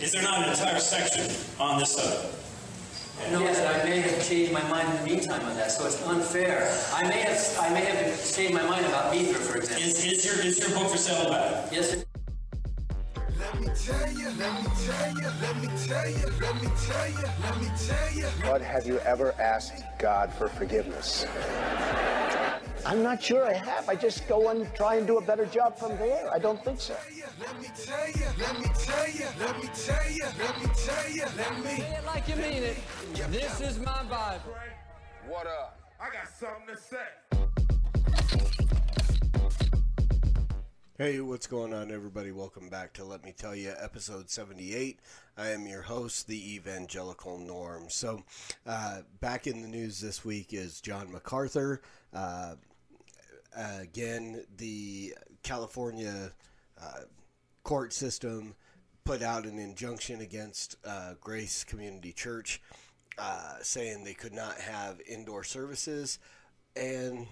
Is there not an entire section on this subject? Yes, I may have changed my mind in the meantime on that, so it's unfair. I may have, I may have changed my mind about Mithra, for example. Is, is your is your book for sale back? Yes, it- Let me tell you, let me tell you, let me tell you, let me tell you, let me tell you. But have you ever asked God for forgiveness? I'm not sure I have. I just go and try and do a better job from there. I don't think so. Let me tell you, let me tell you, let me tell you, let me tell you, let me. Say it like you mean it. This is my Bible. What up? I got something to say. Hey, what's going on, everybody? Welcome back to Let Me Tell You, episode 78. I am your host, the Evangelical Norm. So, uh, back in the news this week is John MacArthur. Uh, again, the California uh, court system put out an injunction against uh, Grace Community Church, uh, saying they could not have indoor services. And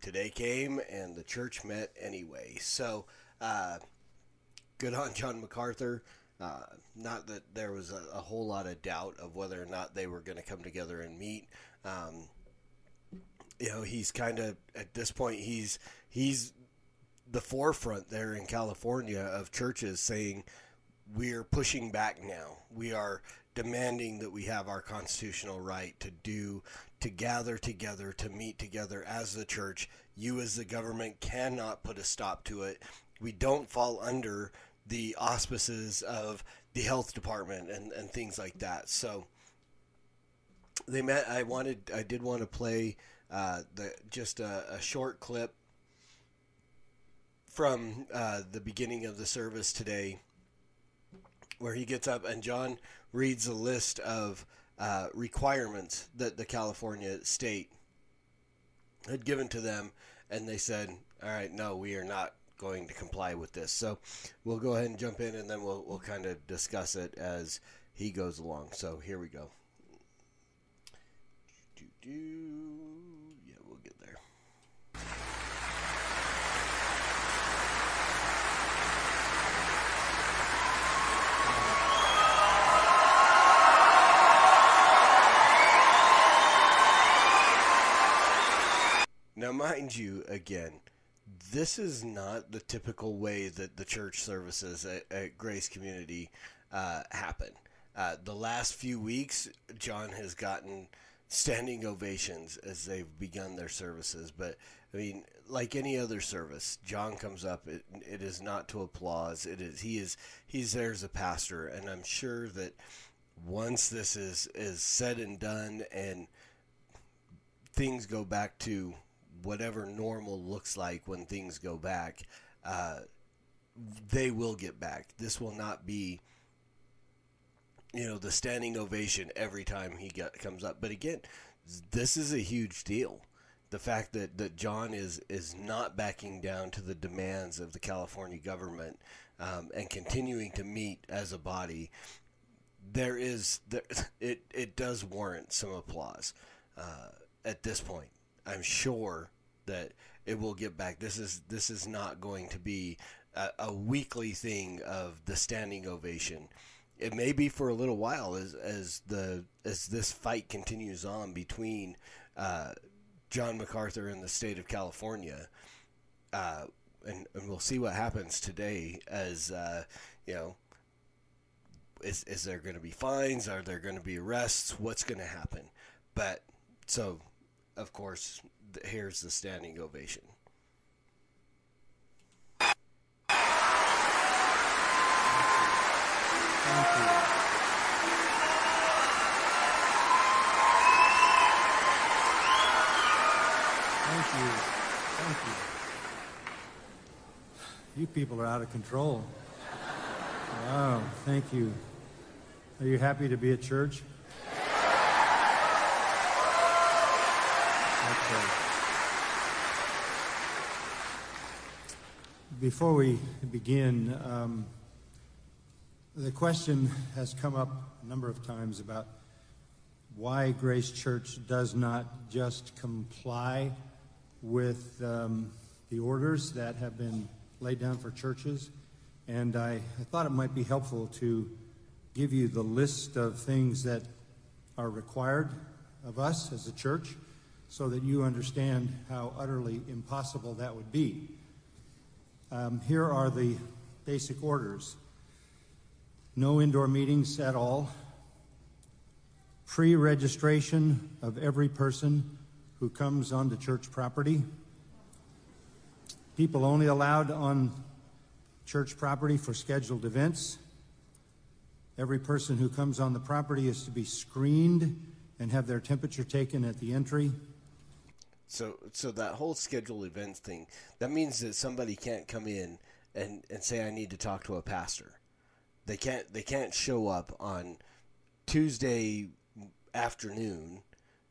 today came and the church met anyway. So, uh, good on John MacArthur. Uh, not that there was a, a whole lot of doubt of whether or not they were going to come together and meet. Um, you know, he's kind of at this point he's he's the forefront there in California of churches saying we're pushing back now. We are demanding that we have our constitutional right to do, to gather together, to meet together as the church. You, as the government, cannot put a stop to it. We don't fall under the auspices of the health department and, and things like that. So they met. I wanted, I did want to play uh, the just a, a short clip from uh, the beginning of the service today where he gets up and John reads a list of uh, requirements that the California state had given to them, and they said, "All right, no, we are not going to comply with this." So we'll go ahead and jump in, and then we'll we'll kind of discuss it as he goes along. So here we go. Do-do. Yeah, we'll get there. Now, mind you, again, this is not the typical way that the church services at, at Grace Community uh, happen. Uh, the last few weeks, John has gotten standing ovations as they've begun their services. But I mean, like any other service, John comes up. It, it is not to applause. It is he is he's there as a pastor, and I'm sure that once this is is said and done, and things go back to whatever normal looks like when things go back, uh, they will get back. This will not be, you know, the standing ovation every time he get, comes up. But again, this is a huge deal. The fact that, that John is is not backing down to the demands of the California government um, and continuing to meet as a body, there is there, it it does warrant some applause uh, at this point. I'm sure that it will get back. This is this is not going to be a, a weekly thing of the standing ovation. It may be for a little while as as the as this fight continues on between uh, John MacArthur and the state of California, uh, and and we'll see what happens today. As uh, you know, is is there going to be fines? Are there going to be arrests? What's going to happen? But so of course, here's the standing ovation. Thank you. Thank you. Thank you. You people are out of control. Wow, thank you. Are you happy to be at church? Okay. Before we begin, um, the question has come up a number of times about why Grace Church does not just comply with um, the orders that have been laid down for churches. And I, I thought it might be helpful to give you the list of things that are required of us as a church so that you understand how utterly impossible that would be. Um, here are the basic orders no indoor meetings at all, pre registration of every person who comes onto church property, people only allowed on church property for scheduled events. Every person who comes on the property is to be screened and have their temperature taken at the entry. So, so that whole scheduled events thing, that means that somebody can't come in and, and say, I need to talk to a pastor. They can't, they can't show up on Tuesday afternoon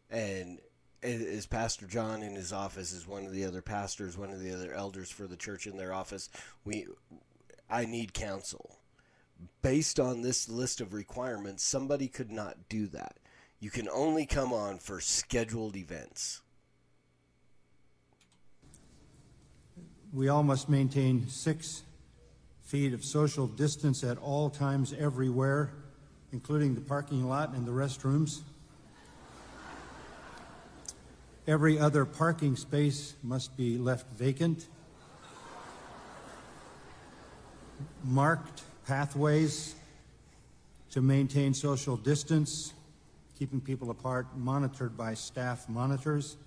and is Pastor John in his office? Is one of the other pastors, one of the other elders for the church in their office? We, I need counsel. Based on this list of requirements, somebody could not do that. You can only come on for scheduled events. We all must maintain six feet of social distance at all times, everywhere, including the parking lot and the restrooms. Every other parking space must be left vacant. Marked pathways to maintain social distance, keeping people apart, monitored by staff monitors.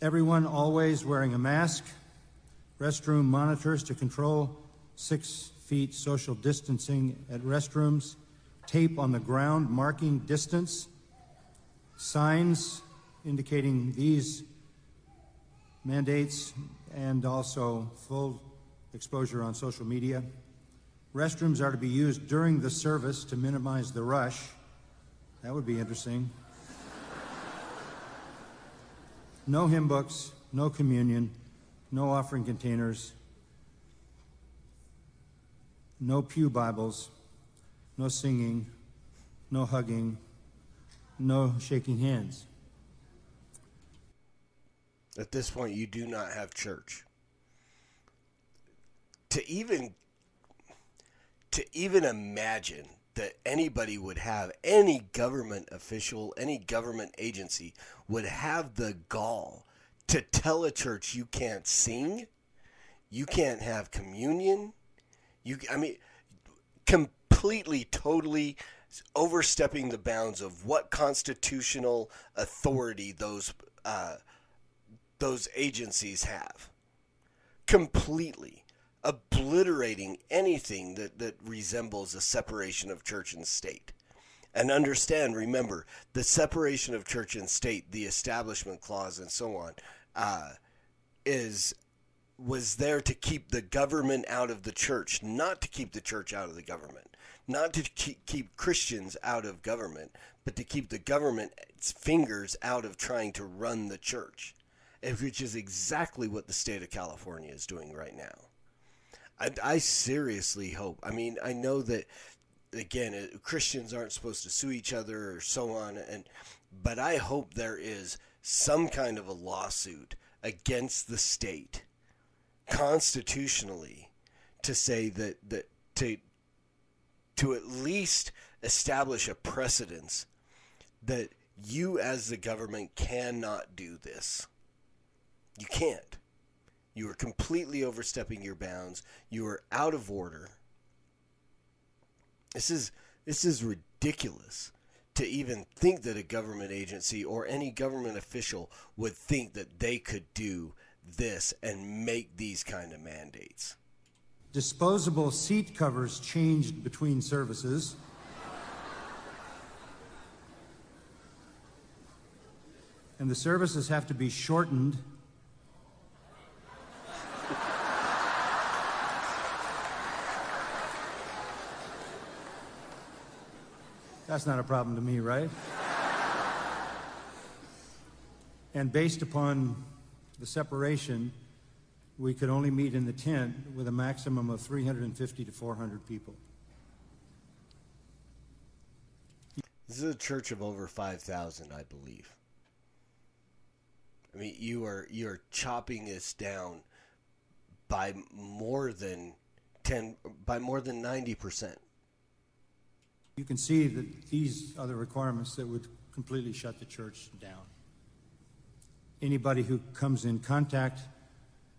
Everyone always wearing a mask. Restroom monitors to control six feet social distancing at restrooms. Tape on the ground marking distance. Signs indicating these mandates and also full exposure on social media. Restrooms are to be used during the service to minimize the rush. That would be interesting. no hymn books, no communion, no offering containers, no Pew Bibles, no singing, no hugging, no shaking hands. At this point, you do not have church. To even to even imagine that anybody would have any government official, any government agency would have the gall to tell a church you can't sing, you can't have communion, you I mean completely totally overstepping the bounds of what constitutional authority those uh, those agencies have. Completely obliterating anything that, that resembles a separation of church and state. And understand, remember, the separation of church and state, the establishment clause, and so on, uh, is was there to keep the government out of the church, not to keep the church out of the government, not to keep, keep Christians out of government, but to keep the government's fingers out of trying to run the church which is exactly what the state of California is doing right now. I, I seriously hope. I mean, I know that again, Christians aren't supposed to sue each other or so on, and but I hope there is some kind of a lawsuit against the state constitutionally to say that that to to at least establish a precedence that you as the government cannot do this. You can't. You are completely overstepping your bounds. You are out of order. This is this is ridiculous to even think that a government agency or any government official would think that they could do this and make these kind of mandates. Disposable seat covers changed between services. and the services have to be shortened That's not a problem to me, right? and based upon the separation, we could only meet in the tent with a maximum of 350 to 400 people. This is a church of over 5,000, I believe. I mean, you are you are chopping this down by more than 10 by more than 90%. You can see that these are the requirements that would completely shut the church down. Anybody who comes in contact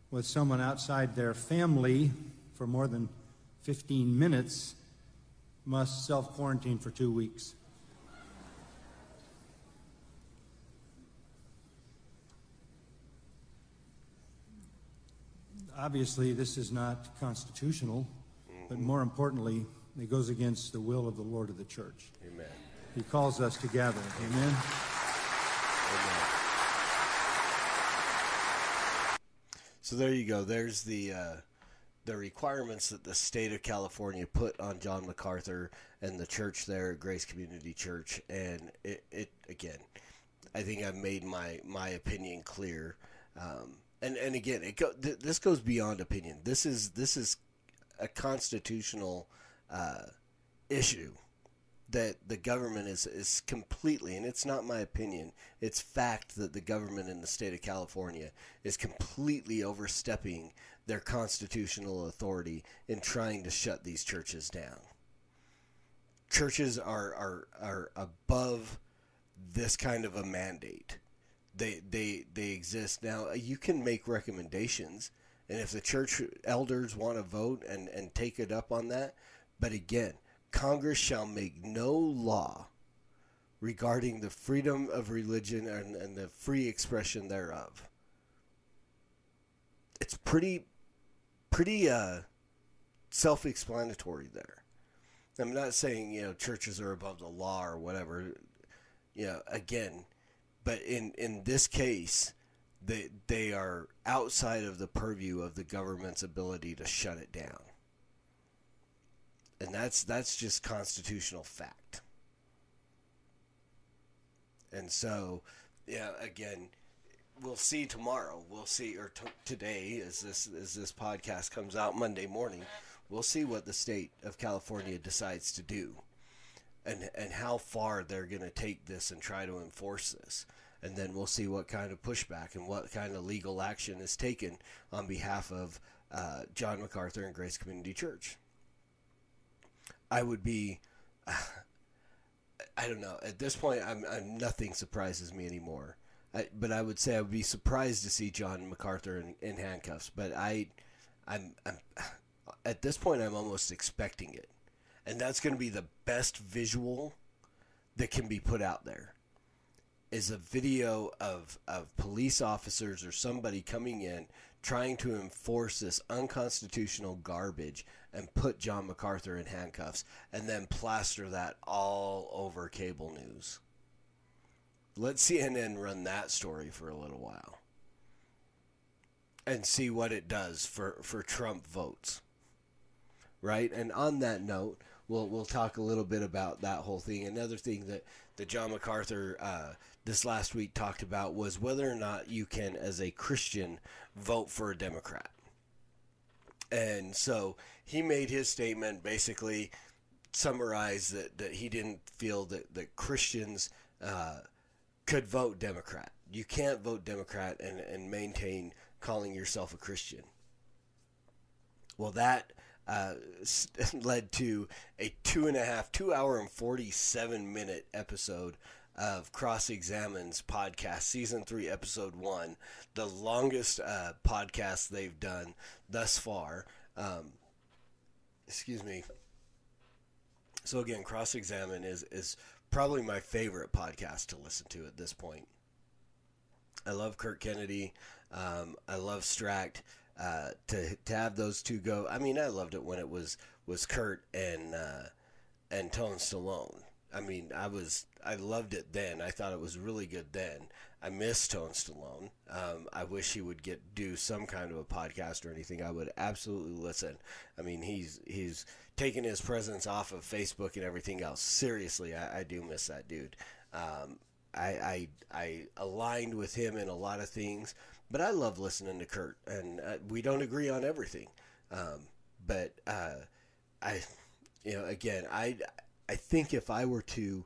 with someone outside their family for more than 15 minutes must self quarantine for two weeks. Obviously, this is not constitutional, but more importantly, it goes against the will of the Lord of the church. Amen. He calls us to gather. Amen. So there you go. There's the uh, the requirements that the state of California put on John MacArthur and the church there, at Grace Community Church, and it, it again. I think I've made my my opinion clear. Um, and and again, it go, th- this goes beyond opinion. This is this is a constitutional uh, issue that the government is is completely, and it's not my opinion. It's fact that the government in the state of California is completely overstepping their constitutional authority in trying to shut these churches down. Churches are are are above this kind of a mandate. They they they exist now. You can make recommendations, and if the church elders want to vote and and take it up on that, but again, Congress shall make no law regarding the freedom of religion and, and the free expression thereof. It's pretty pretty uh, self-explanatory there. I'm not saying you know churches are above the law or whatever. You know, again, but in in this case, they they are outside of the purview of the government's ability to shut it down, and that's that's just constitutional fact. And so, yeah, again, we'll see tomorrow. We'll see, or t- today, as this as this podcast comes out Monday morning, we'll see what the state of California decides to do, and and how far they're going to take this and try to enforce this, and then we'll see what kind of pushback and what kind of legal action is taken on behalf of uh, John MacArthur and Grace Community Church. I would be. I don't know. At this point, I'm, I'm nothing surprises me anymore. I, but I would say I would be surprised to see John MacArthur in, in handcuffs. But I, I'm, I'm, at this point, I'm almost expecting it, and that's going to be the best visual that can be put out there. Is a video of of police officers or somebody coming in trying to enforce this unconstitutional garbage and put John MacArthur in handcuffs and then plaster that all over cable news. Let CNN run that story for a little while and see what it does for, for Trump votes. Right? And on that note, we'll we'll talk a little bit about that whole thing. Another thing that, that John MacArthur uh, this last week talked about was whether or not you can, as a Christian, vote for a Democrat. And so he made his statement basically summarize that, that he didn't feel that, that Christians uh, could vote Democrat. You can't vote Democrat and, and maintain calling yourself a Christian. Well, that uh, led to a two and a half, two hour and 47 minute episode of Cross Examines podcast, season three, episode one, the longest uh, podcast they've done thus far. Um, excuse me. So again, Cross Examine is is probably my favorite podcast to listen to at this point. I love Kurt Kennedy. Um, I love Stracht. Uh, to to have those two go. I mean, I loved it when it was was Kurt and uh, and Tone Stallone. I mean, I was I loved it then. I thought it was really good then. I miss Tone Stallone. Um, I wish he would get do some kind of a podcast or anything. I would absolutely listen. I mean, he's he's taken his presence off of Facebook and everything else. Seriously, I, I do miss that dude. Um, I, I I aligned with him in a lot of things, but I love listening to Kurt, and uh, we don't agree on everything. Um, but uh, I, you know, again, I I think if I were to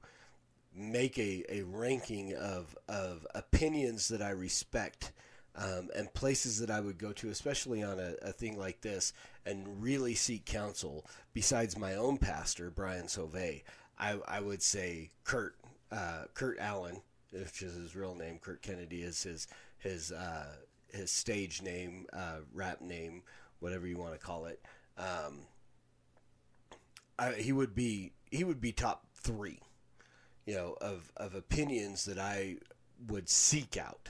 make a, a ranking of of opinions that I respect um, and places that I would go to, especially on a, a thing like this, and really seek counsel besides my own pastor, Brian Sauvé. I I would say Kurt uh, Kurt Allen, which is his real name. Kurt Kennedy is his his uh, his stage name, uh, rap name, whatever you want to call it. Um, I, he would be he would be top three, you know, of of opinions that I would seek out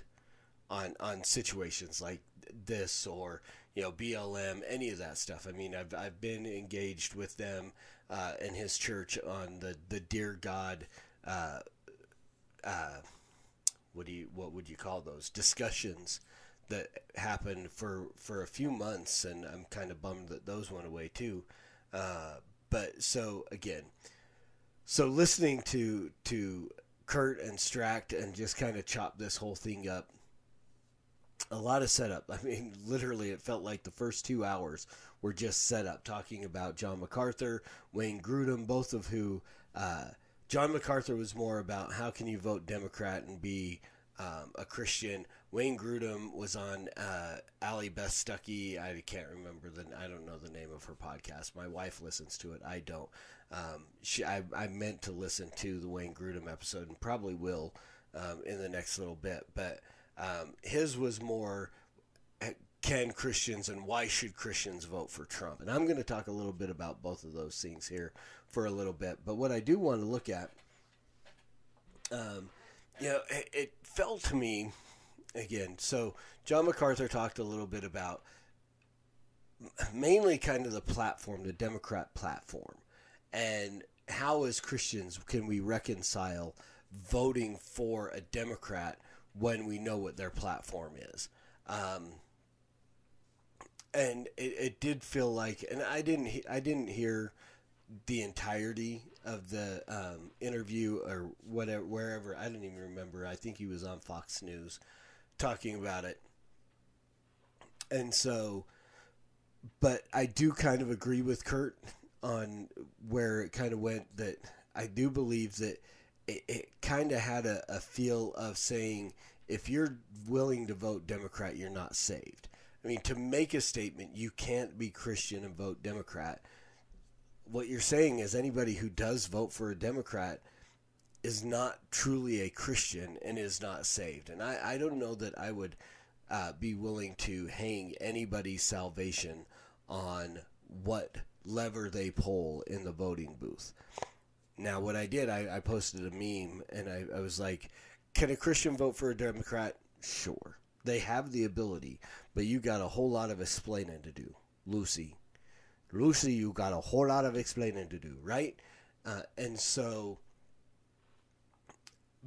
on on situations like this or you know BLM, any of that stuff. I mean, I've I've been engaged with them uh, and his church on the the Dear God. Uh, uh, what do you what would you call those discussions that happened for for a few months, and I'm kind of bummed that those went away too. Uh, but so again, so listening to to Kurt and Stract and just kind of chop this whole thing up. A lot of setup. I mean, literally, it felt like the first two hours were just set up, talking about John MacArthur, Wayne Grudem, both of who. Uh, John MacArthur was more about how can you vote Democrat and be um, a Christian. Wayne Grudem was on uh, Beth Stuckey. I can't remember the. I don't know the name of her podcast. My wife listens to it. I don't. Um, she, I, I meant to listen to the Wayne Grudem episode and probably will um, in the next little bit. But um, his was more uh, can Christians and why should Christians vote for Trump? And I'm going to talk a little bit about both of those things here for a little bit. But what I do want to look at, um, you know, it, it felt to me again. So John MacArthur talked a little bit about mainly kind of the platform, the Democrat platform, and how as Christians can we reconcile voting for a Democrat when we know what their platform is. Um, and it, it did feel like, and I didn't, I didn't hear the entirety of the um, interview or whatever, wherever. I don't even remember. I think he was on Fox News talking about it. And so, but I do kind of agree with Kurt on where it kind of went that I do believe that it, it kind of had a, a feel of saying if you're willing to vote Democrat, you're not saved. I mean, to make a statement, you can't be Christian and vote Democrat. What you're saying is anybody who does vote for a Democrat is not truly a Christian and is not saved. And I, I don't know that I would uh, be willing to hang anybody's salvation on what lever they pull in the voting booth. Now, what I did, I, I posted a meme and I, I was like, can a Christian vote for a Democrat? Sure. They have the ability, but you got a whole lot of explaining to do. Lucy. Lucy, you got a whole lot of explaining to do, right? Uh, and so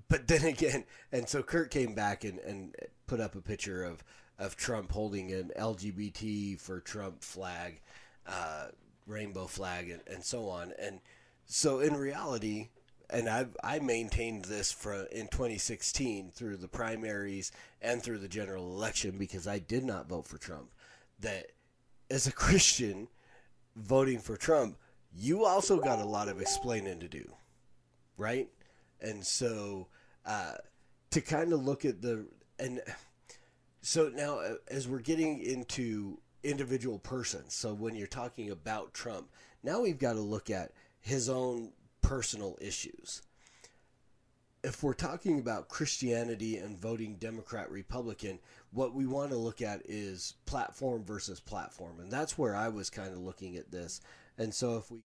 but then again, and so Kurt came back and, and put up a picture of, of Trump holding an LGBT for Trump flag, uh, rainbow flag, and, and so on. And so in reality, and I I maintained this for in 2016 through the primaries and through the general election because I did not vote for Trump. That as a Christian voting for Trump, you also got a lot of explaining to do, right? And so uh, to kind of look at the and so now uh, as we're getting into individual persons, so when you're talking about Trump, now we've got to look at his own personal issues. If we're talking about Christianity and voting Democrat Republican, what we want to look at is platform versus platform. And that's where I was kind of looking at this. And so if we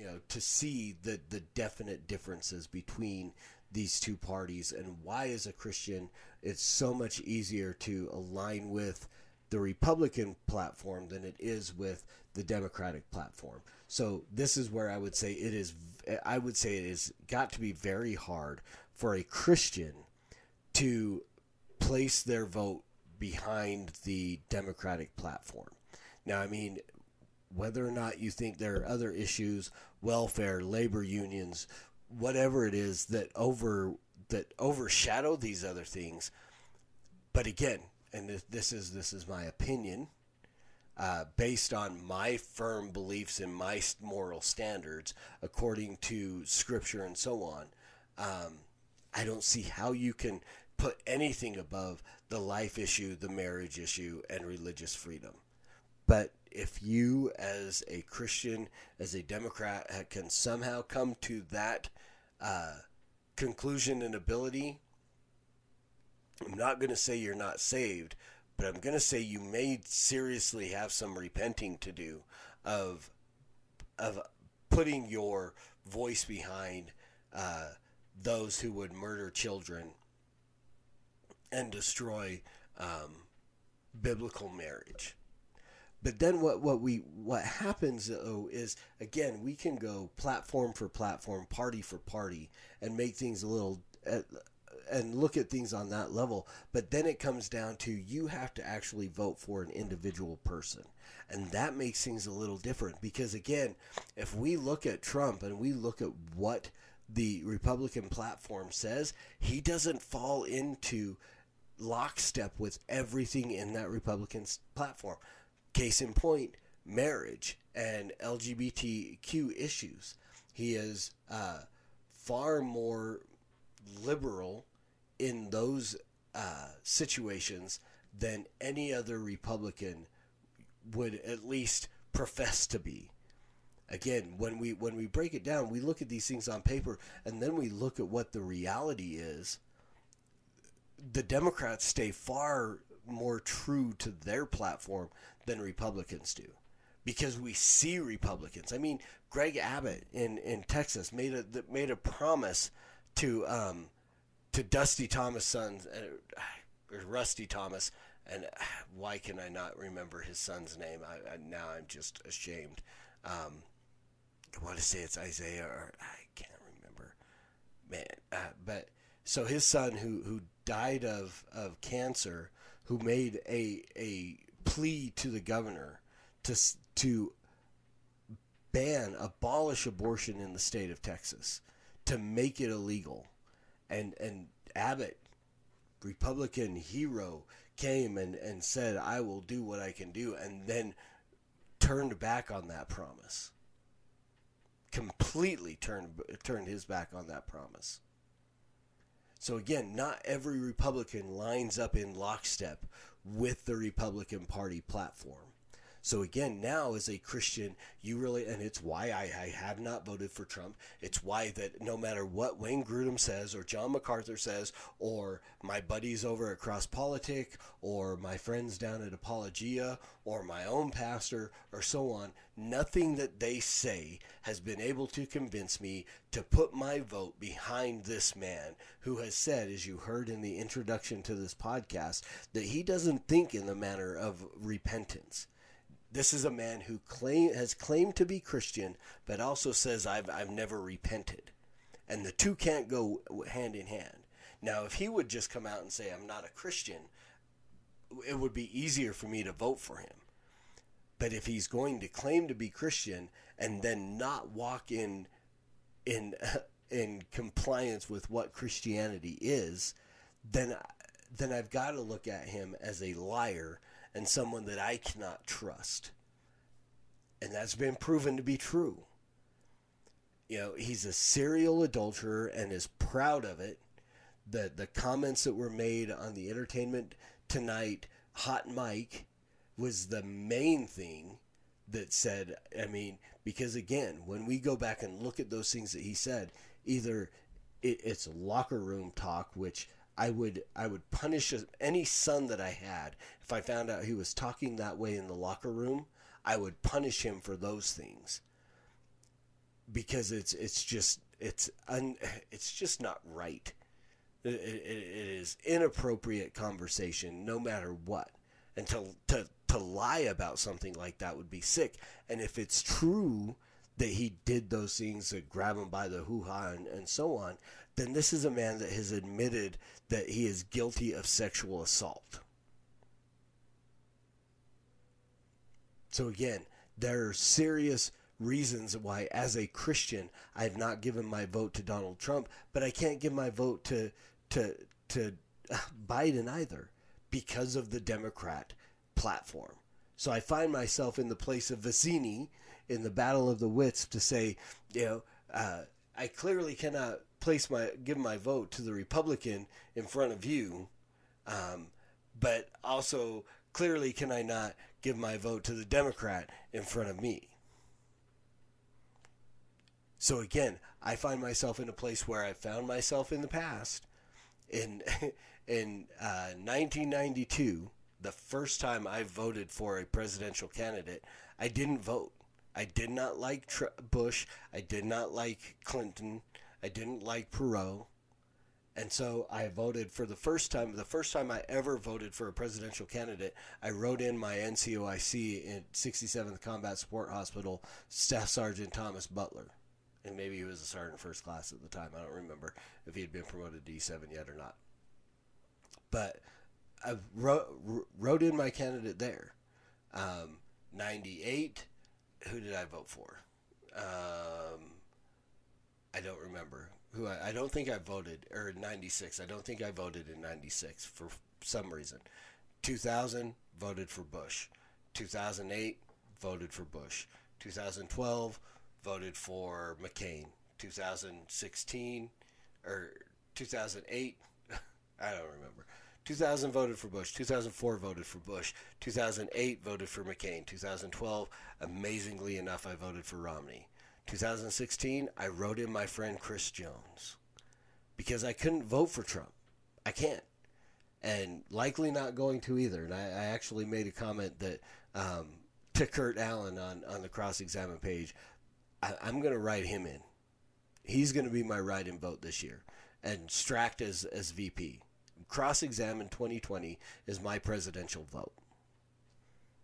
you know, to see the the definite differences between these two parties and why as a Christian it's so much easier to align with the Republican platform than it is with the Democratic platform. So this is where I would say it is I would say it is got to be very hard for a Christian to place their vote behind the Democratic platform. Now, I mean, whether or not you think there are other issues, welfare, labor unions, whatever it is that over that overshadow these other things. But again, and this, is this is my opinion, uh, based on my firm beliefs and my moral standards, according to Scripture and so on. Um, I don't see how you can put anything above the life issue, the marriage issue, and religious freedom. But if you, as a Christian, as a Democrat, can somehow come to that uh, conclusion and ability, I'm not going to say you're not saved, but I'm going to say you may seriously have some repenting to do of of putting your voice behind uh, those who would murder children and destroy um, biblical marriage. But then what, what we what happens though is again we can go platform for platform, party for party, and make things a little uh, and look at things on that level. But then it comes down to you have to actually vote for an individual person, and that makes things a little different because again, if we look at Trump and we look at what the Republican platform says, he doesn't fall into lockstep with everything in that Republican platform. Case in point, marriage and LGBTQ issues. He is uh, far more liberal in those uh, situations than any other Republican would at least profess to be. Again, when we when we break it down, we look at these things on paper, and then we look at what the reality is. The Democrats stay far more true to their platform than Republicans do because we see Republicans. I mean, Greg Abbott in, in Texas made a made a promise to um, to Dusty Thomas' son, uh, or Rusty Thomas, and why can I not remember his son's name? I, I now I'm just ashamed. Um, I want to say it's Isaiah, or I can't remember, man. Uh, but so his son, who who died of of cancer, who made a a plea to the governor to to ban abolish abortion in the state of Texas to make it illegal. And and Abbott Republican hero came and, and said I will do what I can do and then turned back on that promise. Completely turned turned his back on that promise. So again, not every Republican lines up in lockstep with the Republican Party platform. So again, now as a Christian, you really, and it's why I, I, have not voted for Trump. It's why that no matter what Wayne Grudem says, or John MacArthur says, or my buddies over at Cross Politic, or my friends down at Apologia, or my own pastor, or so on, nothing that they say has been able to convince me to put my vote behind this man who has said, as you heard in the introduction to this podcast, that he doesn't think in the manner of repentance this is a man who claim has claimed to be Christian, but also says I've I've never repented, and the two can't go hand in hand. Now, if he would just come out and say I'm not a Christian, it would be easier for me to vote for him. But if he's going to claim to be Christian and then not walk in in in compliance with what Christianity is, then then I've got to look at him as a liar and someone that I cannot trust. And that's been proven to be true. You know, he's a serial adulterer and is proud of it. The the comments that were made on the entertainment tonight hot mic was the main thing that said I mean, because again, when we go back and look at those things that he said, either it, it's locker room talk, which I would I would punish any son that I had if I found out he was talking that way in the locker room. I would punish him for those things. because it's it's just it's un, it's just not right. It, it, it is inappropriate conversation, no matter what. And to, to to lie about something like that would be sick. And if it's true that he did those things to grab him by the hoo ha and, and so on, then this is a man that has admitted that he is guilty of sexual assault. So again, there are serious reasons why, as a Christian, I have not given my vote to Donald Trump, but I can't give my vote to to to Biden either because of the Democrat platform. So I find myself in the place of Vizzini in the Battle of the Wits to say, you know, uh, I clearly cannot place my give my vote to the Republican in front of you, um, but also clearly can I not give my vote to the Democrat in front of me. So again, I find myself in a place where I found myself in the past. In in uh, 1992, the first time I voted for a presidential candidate, I didn't vote. I did not like Bush. I did not like Clinton. I didn't like Perot. And so I voted for the first time, the first time I ever voted for a presidential candidate, I wrote in my NCOIC in 67th Combat Support Hospital, Staff Sergeant Thomas Butler. And maybe he was a sergeant first class at the time. I don't remember if he had been promoted to E7 yet or not. But I wrote, wrote in my candidate there. Um, 98, who did I vote for? Um, I don't remember who I, I don't think I voted or 96. I don't think I voted in 96 for some reason. 2000 voted for Bush. 2008 voted for Bush. 2012 voted for McCain. 2016 or 2008 I don't remember. 2000 voted for Bush. 2004 voted for Bush. 2008 voted for McCain. 2012, amazingly enough, I voted for Romney. 2016, I wrote in my friend Chris Jones because I couldn't vote for Trump. I can't. And likely not going to either. And I, I actually made a comment that um, to Kurt Allen on, on the cross examine page I, I'm going to write him in. He's going to be my write in vote this year. And Stracht as, as VP. Cross examine 2020 is my presidential vote.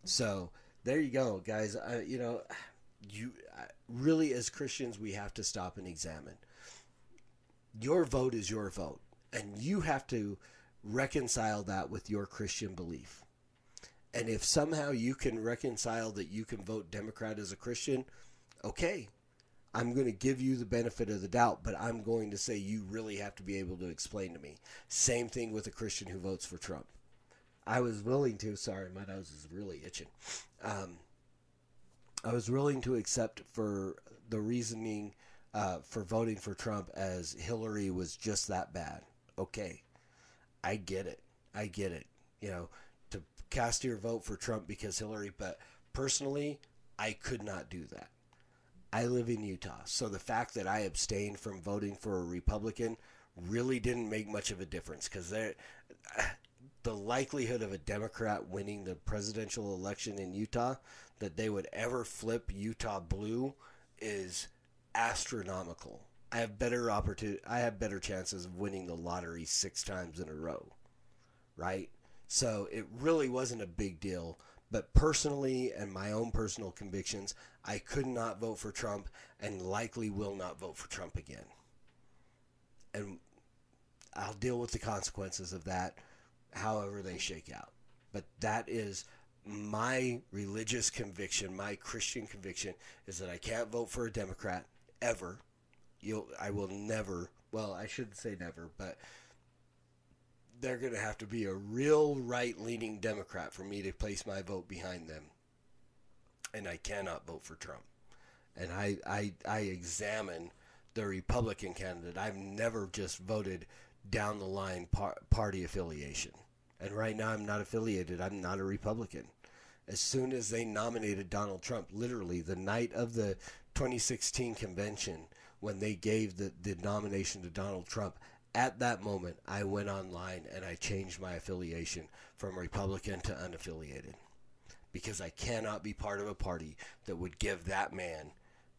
So there you go, guys. I, you know, you really as Christians we have to stop and examine. Your vote is your vote, and you have to reconcile that with your Christian belief. And if somehow you can reconcile that you can vote Democrat as a Christian, okay, I'm going to give you the benefit of the doubt, but I'm going to say you really have to be able to explain to me. Same thing with a Christian who votes for Trump. I was willing to, sorry, my nose is really itching. Um, I was willing to accept for the reasoning uh, for voting for Trump as Hillary was just that bad. Okay, I get it. I get it. You know, to cast your vote for Trump because Hillary, but personally, I could not do that. I live in Utah, so the fact that I abstained from voting for a Republican really didn't make much of a difference because the likelihood of a Democrat winning the presidential election in Utah that they would ever flip Utah blue is astronomical. I have better opportunity. I have better chances of winning the lottery six times in a row, right? So it really wasn't a big deal. But personally, and my own personal convictions, I could not vote for Trump, and likely will not vote for Trump again. And I'll deal with the consequences of that, however they shake out. But that is my religious conviction, my Christian conviction is that I can't vote for a Democrat ever. You'll, I will never. Well, I shouldn't say never, but they're going to have to be a real right-leaning Democrat for me to place my vote behind them, and I cannot vote for Trump. And I, I, I examine the Republican candidate. I've never just voted down the line par- party affiliation. And right now, I'm not affiliated. I'm not a Republican as soon as they nominated Donald Trump, literally the night of the 2016 convention, when they gave the, the nomination to Donald Trump, at that moment, I went online and I changed my affiliation from Republican to unaffiliated because I cannot be part of a party that would give that man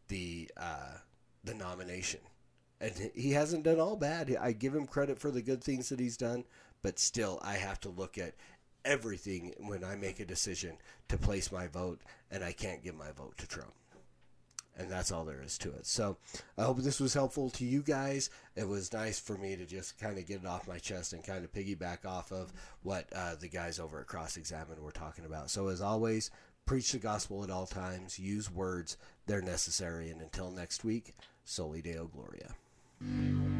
the uh, the nomination. And he hasn't done all bad. I give him credit for the good things that he's done, but still, I have to look at everything when I make a decision to place my vote, and I can't give my vote to Trump. And that's all there is to it. So I hope this was helpful to you guys. It was nice for me to just kind of get it off my chest and kind of piggyback off of what uh, the guys over at Cross Examine were talking about. So, as always, preach the gospel at all times, use words, they're necessary. And until next week, Soli Deo Gloria. Música